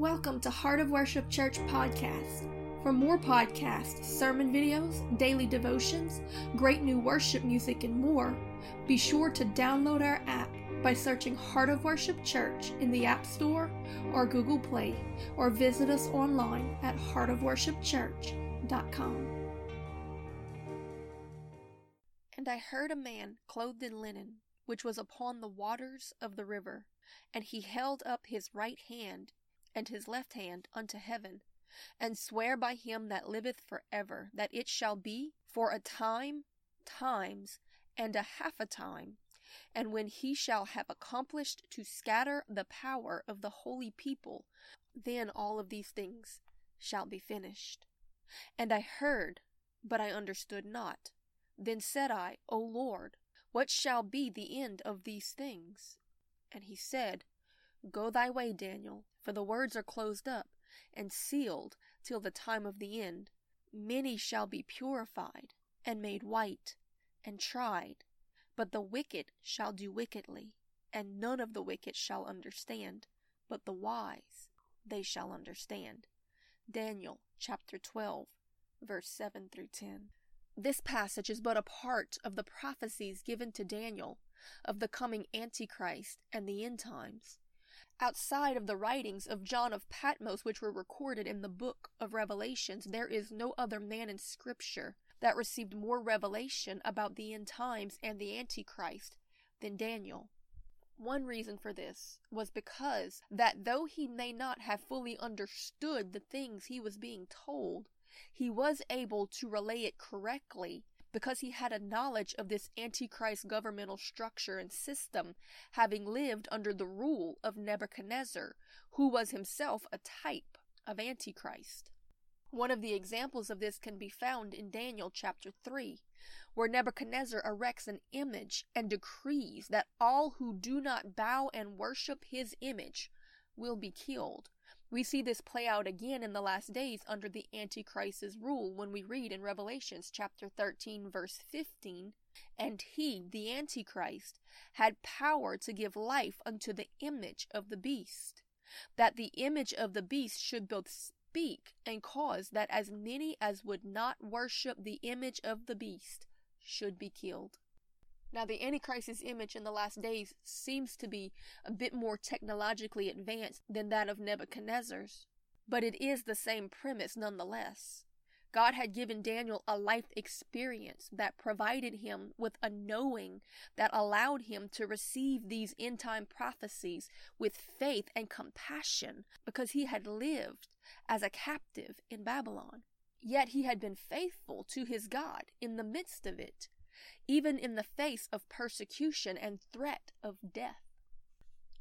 Welcome to Heart of Worship Church podcast. For more podcasts, sermon videos, daily devotions, great new worship music, and more, be sure to download our app by searching Heart of Worship Church in the App Store or Google Play, or visit us online at heartofworshipchurch.com. And I heard a man clothed in linen, which was upon the waters of the river, and he held up his right hand and his left hand unto heaven, and swear by him that liveth for ever, that it shall be for a time, times, and a half a time, and when he shall have accomplished to scatter the power of the holy people, then all of these things shall be finished. And I heard, but I understood not. Then said I, O Lord, what shall be the end of these things? And he said, Go thy way, Daniel, for the words are closed up and sealed till the time of the end. Many shall be purified and made white and tried, but the wicked shall do wickedly, and none of the wicked shall understand, but the wise they shall understand. Daniel chapter 12, verse 7 through 10. This passage is but a part of the prophecies given to Daniel of the coming Antichrist and the end times. Outside of the writings of John of Patmos, which were recorded in the book of Revelations, there is no other man in Scripture that received more revelation about the end times and the Antichrist than Daniel. One reason for this was because that though he may not have fully understood the things he was being told, he was able to relay it correctly because he had a knowledge of this antichrist governmental structure and system, having lived under the rule of Nebuchadnezzar, who was himself a type of antichrist. One of the examples of this can be found in Daniel chapter 3, where Nebuchadnezzar erects an image and decrees that all who do not bow and worship his image will be killed. We see this play out again in the last days under the Antichrist's rule when we read in Revelations chapter 13 verse 15, and he, the Antichrist, had power to give life unto the image of the beast, that the image of the beast should both speak and cause that as many as would not worship the image of the beast should be killed. Now, the Antichrist's image in the last days seems to be a bit more technologically advanced than that of Nebuchadnezzar's, but it is the same premise nonetheless. God had given Daniel a life experience that provided him with a knowing that allowed him to receive these end time prophecies with faith and compassion because he had lived as a captive in Babylon. Yet he had been faithful to his God in the midst of it even in the face of persecution and threat of death.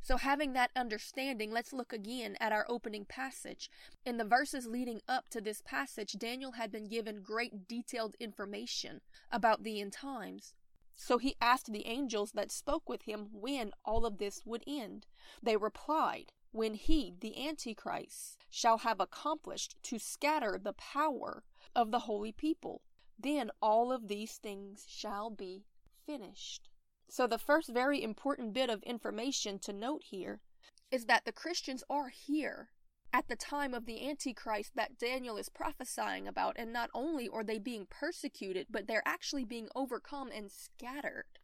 So, having that understanding, let's look again at our opening passage. In the verses leading up to this passage, Daniel had been given great detailed information about the end times. So he asked the angels that spoke with him when all of this would end. They replied, When he, the Antichrist, shall have accomplished to scatter the power of the holy people then all of these things shall be finished. So, the first very important bit of information to note here is that the Christians are here at the time of the Antichrist that Daniel is prophesying about, and not only are they being persecuted, but they're actually being overcome and scattered.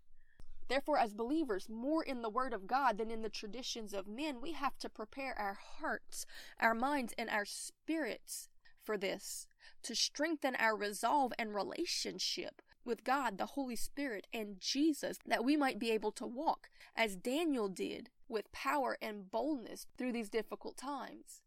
Therefore, as believers, more in the Word of God than in the traditions of men, we have to prepare our hearts, our minds, and our spirits for this to strengthen our resolve and relationship with God, the Holy Spirit, and Jesus, that we might be able to walk as Daniel did with power and boldness through these difficult times.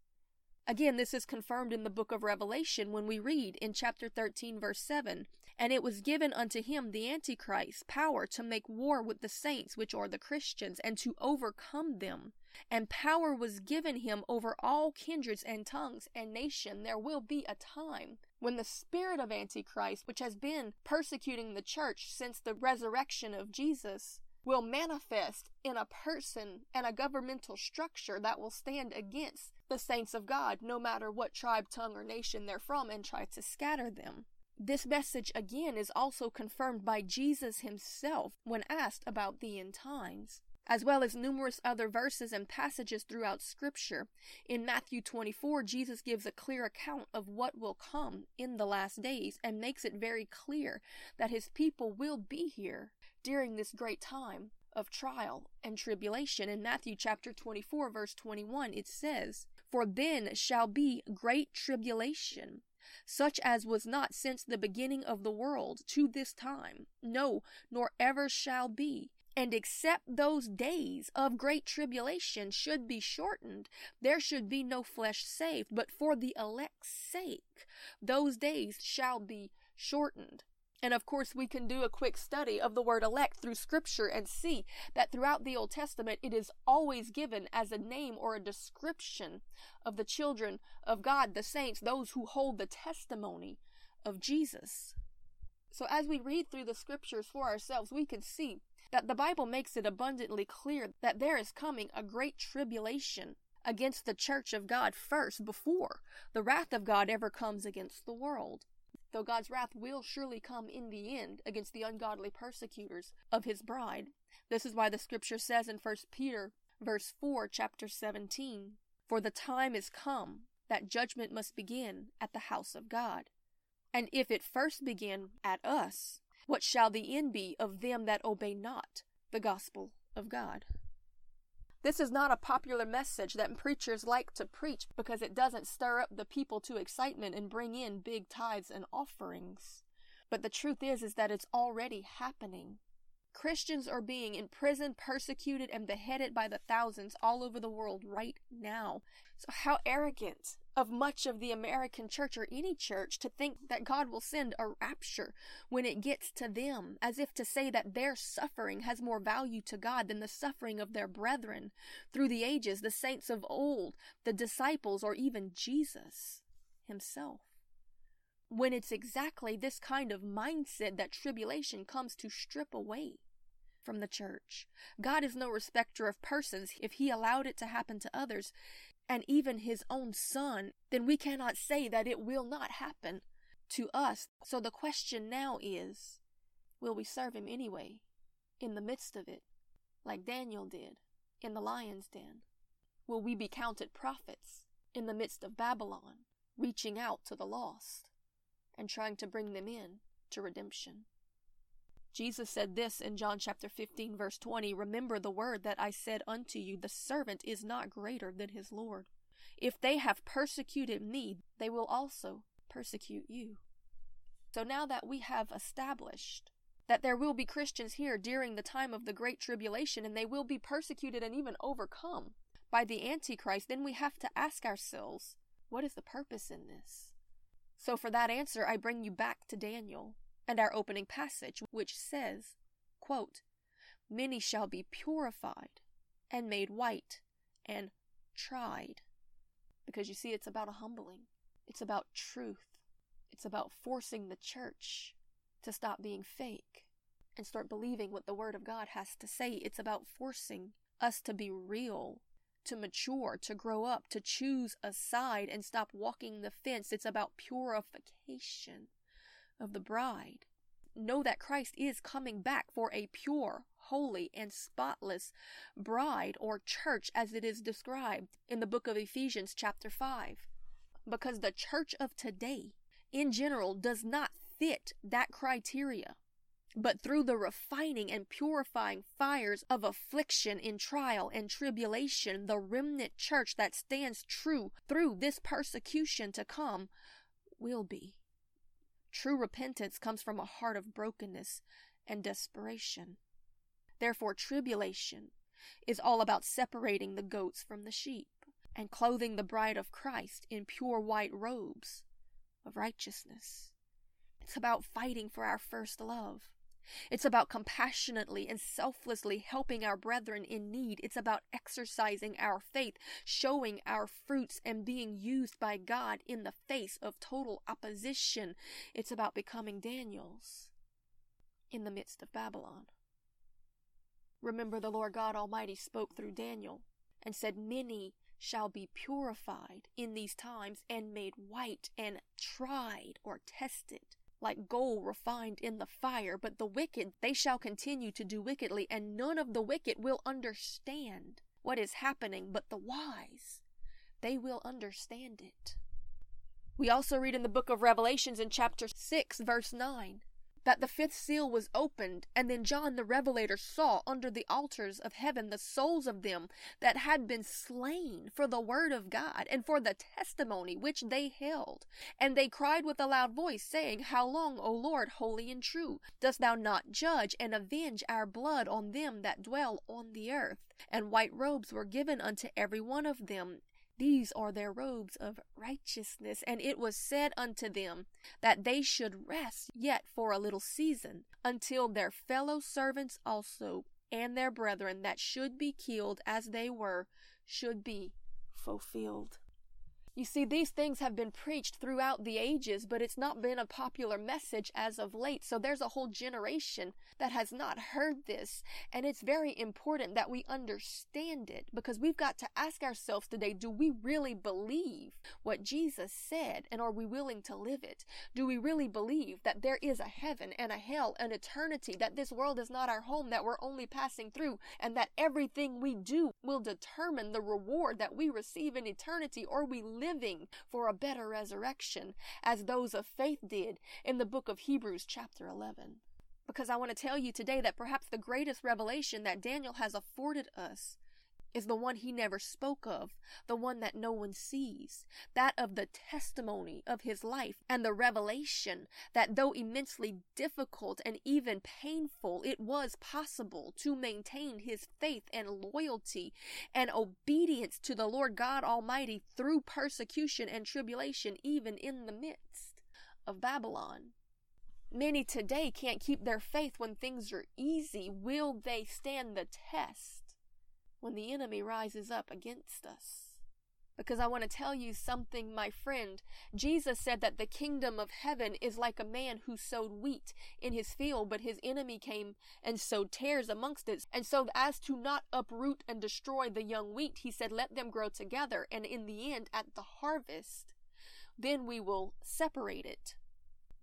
Again, this is confirmed in the book of Revelation when we read in chapter 13, verse 7 And it was given unto him, the Antichrist, power to make war with the saints, which are the Christians, and to overcome them and power was given him over all kindreds and tongues and nation. There will be a time when the spirit of Antichrist, which has been persecuting the church since the resurrection of Jesus, will manifest in a person and a governmental structure that will stand against the saints of God, no matter what tribe, tongue, or nation they're from, and try to scatter them. This message again is also confirmed by Jesus himself when asked about the end times. as well as numerous other verses and passages throughout Scripture. In Matthew 24, Jesus gives a clear account of what will come in the last days and makes it very clear that his people will be here during this great time of trial and tribulation. In Matthew chapter 24, verse 21, it says, For then shall be great tribulation, such as was not since the beginning of the world to this time, no, nor ever shall be and except those days of great tribulation should be shortened, there should be no flesh saved. But for the elect's sake, those days shall be shortened. And of course, we can do a quick study of the word elect through scripture and see that throughout the Old Testament, it is always given as a name or a description of the children of God, the saints, those who hold the testimony of Jesus. So as we read through the scriptures for ourselves, we can see that the Bible makes it abundantly clear that there is coming a great tribulation against the church of God first before the wrath of God ever comes against the world. Though God's wrath will surely come in the end against the ungodly persecutors of his bride. This is why the scripture says in 1 Peter verse 4 chapter 17, For the time is come that judgment must begin at the house of God. And if it first begin at us, what shall the end be of them that obey not the gospel of God? This is not a popular message that preachers like to preach because it doesn't stir up the people to excitement and bring in big tithes and offerings. But the truth is is that it's already happening. Christians are being imprisoned, persecuted, and beheaded by the thousands all over the world right now. So, how arrogant of much of the American church or any church to think that God will send a rapture when it gets to them, as if to say that their suffering has more value to God than the suffering of their brethren through the ages, the saints of old, the disciples, or even Jesus himself when it's exactly this kind of mindset that tribulation comes to strip away from the church. God is no respecter of persons. If he allowed it to happen to others, and even his own son, then we cannot say that it will not happen to us. So the question now is, will we serve him anyway, in the midst of it, like Daniel did in the lion's den? Will we be counted prophets in the midst of Babylon, reaching out to the lost? And trying to bring them in to redemption. Jesus said this in John chapter 15 verse 20, Remember the word that I said unto you, the servant is not greater than his Lord. If they have persecuted me, they will also persecute you. So now that we have established that there will be Christians here during the time of the Great Tribulation and they will be persecuted and even overcome by the Antichrist, then we have to ask ourselves, what is the purpose in this? So for that answer, I bring you back to Daniel and our opening passage, which says, quote, Many shall be purified and made white and tried. Because you see, it's about a humbling. It's about truth. It's about forcing the church to stop being fake and start believing what the Word of God has to say. It's about forcing us to be real to mature, to grow up, to choose a side and stop walking the fence. It's about purification of the bride. Know that Christ is coming back for a pure, holy, and spotless bride or church as it is described in the book of Ephesians, chapter 5. Because the church of today, in general, does not fit that criteria but through the refining and purifying fires of affliction in trial and tribulation, the remnant church that stands true through this persecution to come will be. True repentance comes from a heart of brokenness and desperation. Therefore, tribulation is all about separating the goats from the sheep and clothing the bride of Christ in pure white robes of righteousness. It's about fighting for our first love. It's about compassionately and selflessly helping our brethren in need. It's about exercising our faith, showing our fruits, and being used by God in the face of total opposition. It's about becoming Daniels in the midst of Babylon. Remember, the Lord God Almighty spoke through Daniel and said, Many shall be purified in these times and made white and tried or tested like gold refined in the fire, but the wicked, they shall continue to do wickedly, and none of the wicked will understand what is happening, but the wise, they will understand it. We also read in the book of Revelations in chapter 6, verse 9, that the fifth seal was opened, and then John the Revelator saw under the altars of heaven the souls of them that had been slain for the word of God and for the testimony which they held. And they cried with a loud voice, saying, How long, O Lord, holy and true, dost thou not judge and avenge our blood on them that dwell on the earth? And white robes were given unto every one of them, these are their robes of righteousness. And it was said unto them that they should rest yet for a little season, until their fellow servants also and their brethren that should be killed as they were should be fulfilled. You see, these things have been preached throughout the ages, but it's not been a popular message as of late. So there's a whole generation that has not heard this. And it's very important that we understand it because we've got to ask ourselves today, do we really believe what Jesus said and are we willing to live it? Do we really believe that there is a heaven and a hell, an eternity, that this world is not our home, that we're only passing through, and that everything we do will determine the reward that we receive in eternity or we living for a better resurrection, as those of faith did in the book of Hebrews, chapter 11. Because I want to tell you today that perhaps the greatest revelation that Daniel has afforded us is the one he never spoke of, the one that no one sees, that of the testimony of his life and the revelation that though immensely difficult and even painful, it was possible to maintain his faith and loyalty and obedience to the Lord God Almighty through persecution and tribulation, even in the midst of Babylon. Many today can't keep their faith when things are easy. Will they stand the test? When the enemy rises up against us. Because I want to tell you something, my friend. Jesus said that the kingdom of heaven is like a man who sowed wheat in his field, but his enemy came and sowed tares amongst it. And so, as to not uproot and destroy the young wheat, he said, Let them grow together, and in the end, at the harvest, then we will separate it.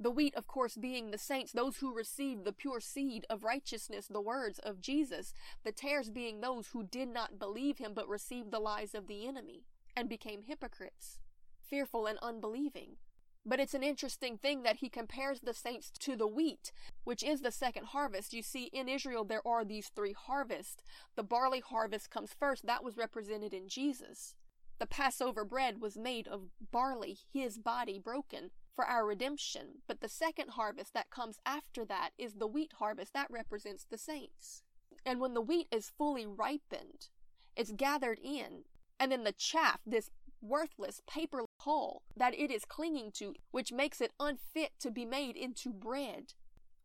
The wheat, of course, being the saints, those who received the pure seed of righteousness, the words of Jesus. The tares being those who did not believe him but received the lies of the enemy and became hypocrites, fearful and unbelieving. But it's an interesting thing that he compares the saints to the wheat, which is the second harvest. You see, in Israel, there are these three harvests. The barley harvest comes first. That was represented in Jesus. The Passover bread was made of barley, his body broken for our redemption. But the second harvest that comes after that is the wheat harvest that represents the saints. And when the wheat is fully ripened, it's gathered in, and then the chaff, this worthless paper hull that it is clinging to, which makes it unfit to be made into bread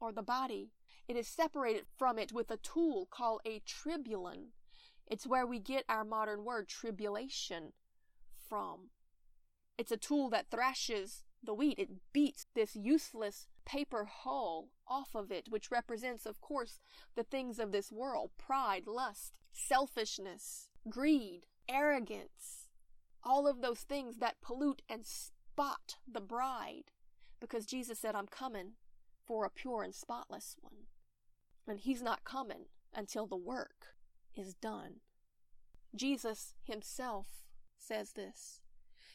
or the body, it is separated from it with a tool called a tribulum. It's where we get our modern word tribulation from. It's a tool that thrashes the wheat. It beats this useless paper hull off of it, which represents, of course, the things of this world pride, lust, selfishness, greed, arrogance, all of those things that pollute and spot the bride. Because Jesus said, I'm coming for a pure and spotless one. And he's not coming until the work is done. Jesus himself says this.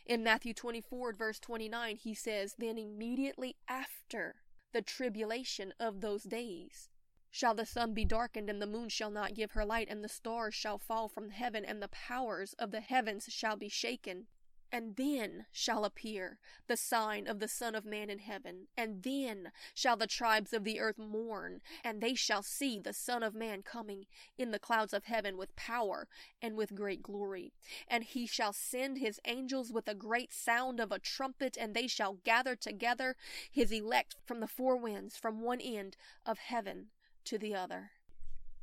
In Matthew 24, verse 29, he says, Then immediately after the tribulation of those days shall the sun be darkened, and the moon shall not give her light, and the stars shall fall from heaven, and the powers of the heavens shall be shaken. And then shall appear the sign of the Son of Man in heaven, and then shall the tribes of the earth mourn, and they shall see the Son of Man coming in the clouds of heaven with power and with great glory. And he shall send his angels with a great sound of a trumpet, and they shall gather together his elect from the four winds, from one end of heaven to the other.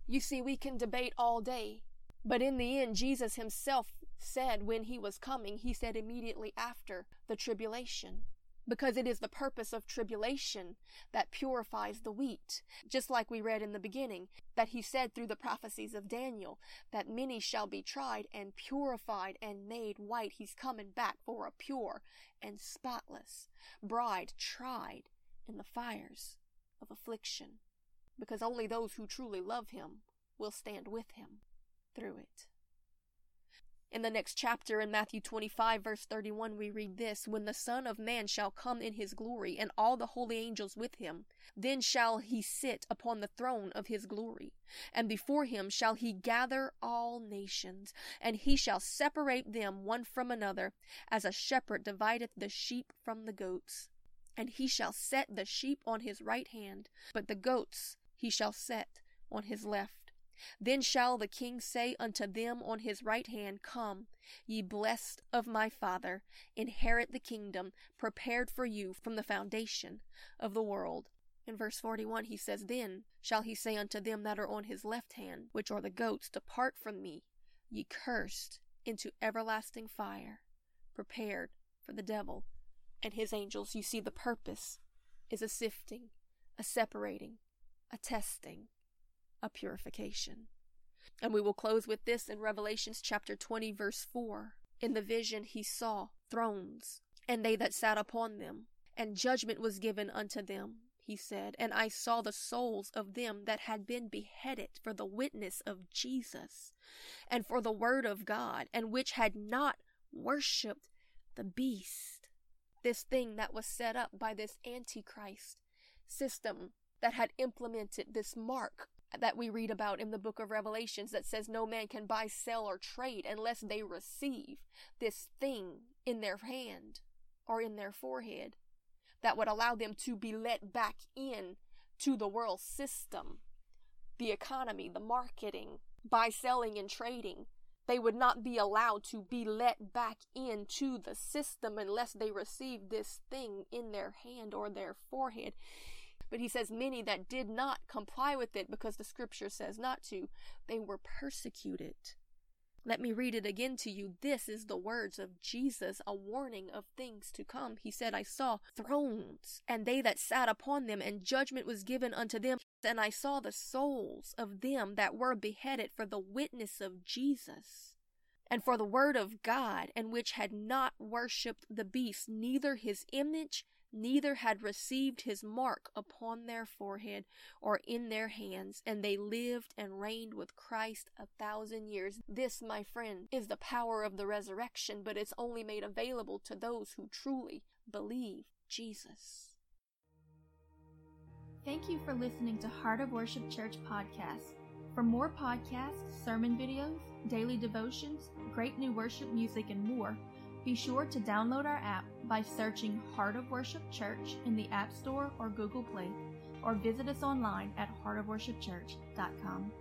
You see, we can debate all day, but in the end, Jesus himself said when he was coming, he said immediately after the tribulation. Because it is the purpose of tribulation that purifies the wheat. Just like we read in the beginning, that he said through the prophecies of Daniel, that many shall be tried and purified and made white. He's coming back for a pure and spotless bride, tried in the fires of affliction, because only those who truly love him will stand with him through it. In the next chapter, in Matthew 25, verse 31, we read this When the Son of Man shall come in his glory, and all the holy angels with him, then shall he sit upon the throne of his glory. And before him shall he gather all nations, and he shall separate them one from another, as a shepherd divideth the sheep from the goats. And he shall set the sheep on his right hand, but the goats he shall set on his left. Then shall the king say unto them on his right hand, Come, ye blessed of my Father, inherit the kingdom prepared for you from the foundation of the world. In verse 41, he says, Then shall he say unto them that are on his left hand, which are the goats, Depart from me, ye cursed, into everlasting fire, prepared for the devil and his angels. You see, the purpose is a sifting, a separating, a testing a purification. And we will close with this in Revelations chapter 20, verse 4. In the vision he saw thrones, and they that sat upon them, and judgment was given unto them, he said. And I saw the souls of them that had been beheaded for the witness of Jesus, and for the word of God, and which had not worshipped the beast. This thing that was set up by this Antichrist system that had implemented this mark that we read about in the book of Revelations that says no man can buy, sell, or trade unless they receive this thing in their hand or in their forehead that would allow them to be let back in to the world system, the economy, the marketing, by selling and trading. They would not be allowed to be let back into the system unless they receive this thing in their hand or their forehead. But he says many that did not comply with it because the scripture says not to, they were persecuted. Let me read it again to you. This is the words of Jesus, a warning of things to come. He said, I saw thrones, and they that sat upon them, and judgment was given unto them. And I saw the souls of them that were beheaded for the witness of Jesus, and for the word of God, and which had not worshipped the beast, neither his image, neither had received his mark upon their forehead or in their hands, and they lived and reigned with Christ a thousand years. This, my friend, is the power of the resurrection, but it's only made available to those who truly believe Jesus. Thank you for listening to Heart of Worship Church podcast. For more podcasts, sermon videos, daily devotions, great new worship music, and more, be sure to download our app by searching Heart of Worship Church in the App Store or Google Play, or visit us online at heartofworshipchurch.com.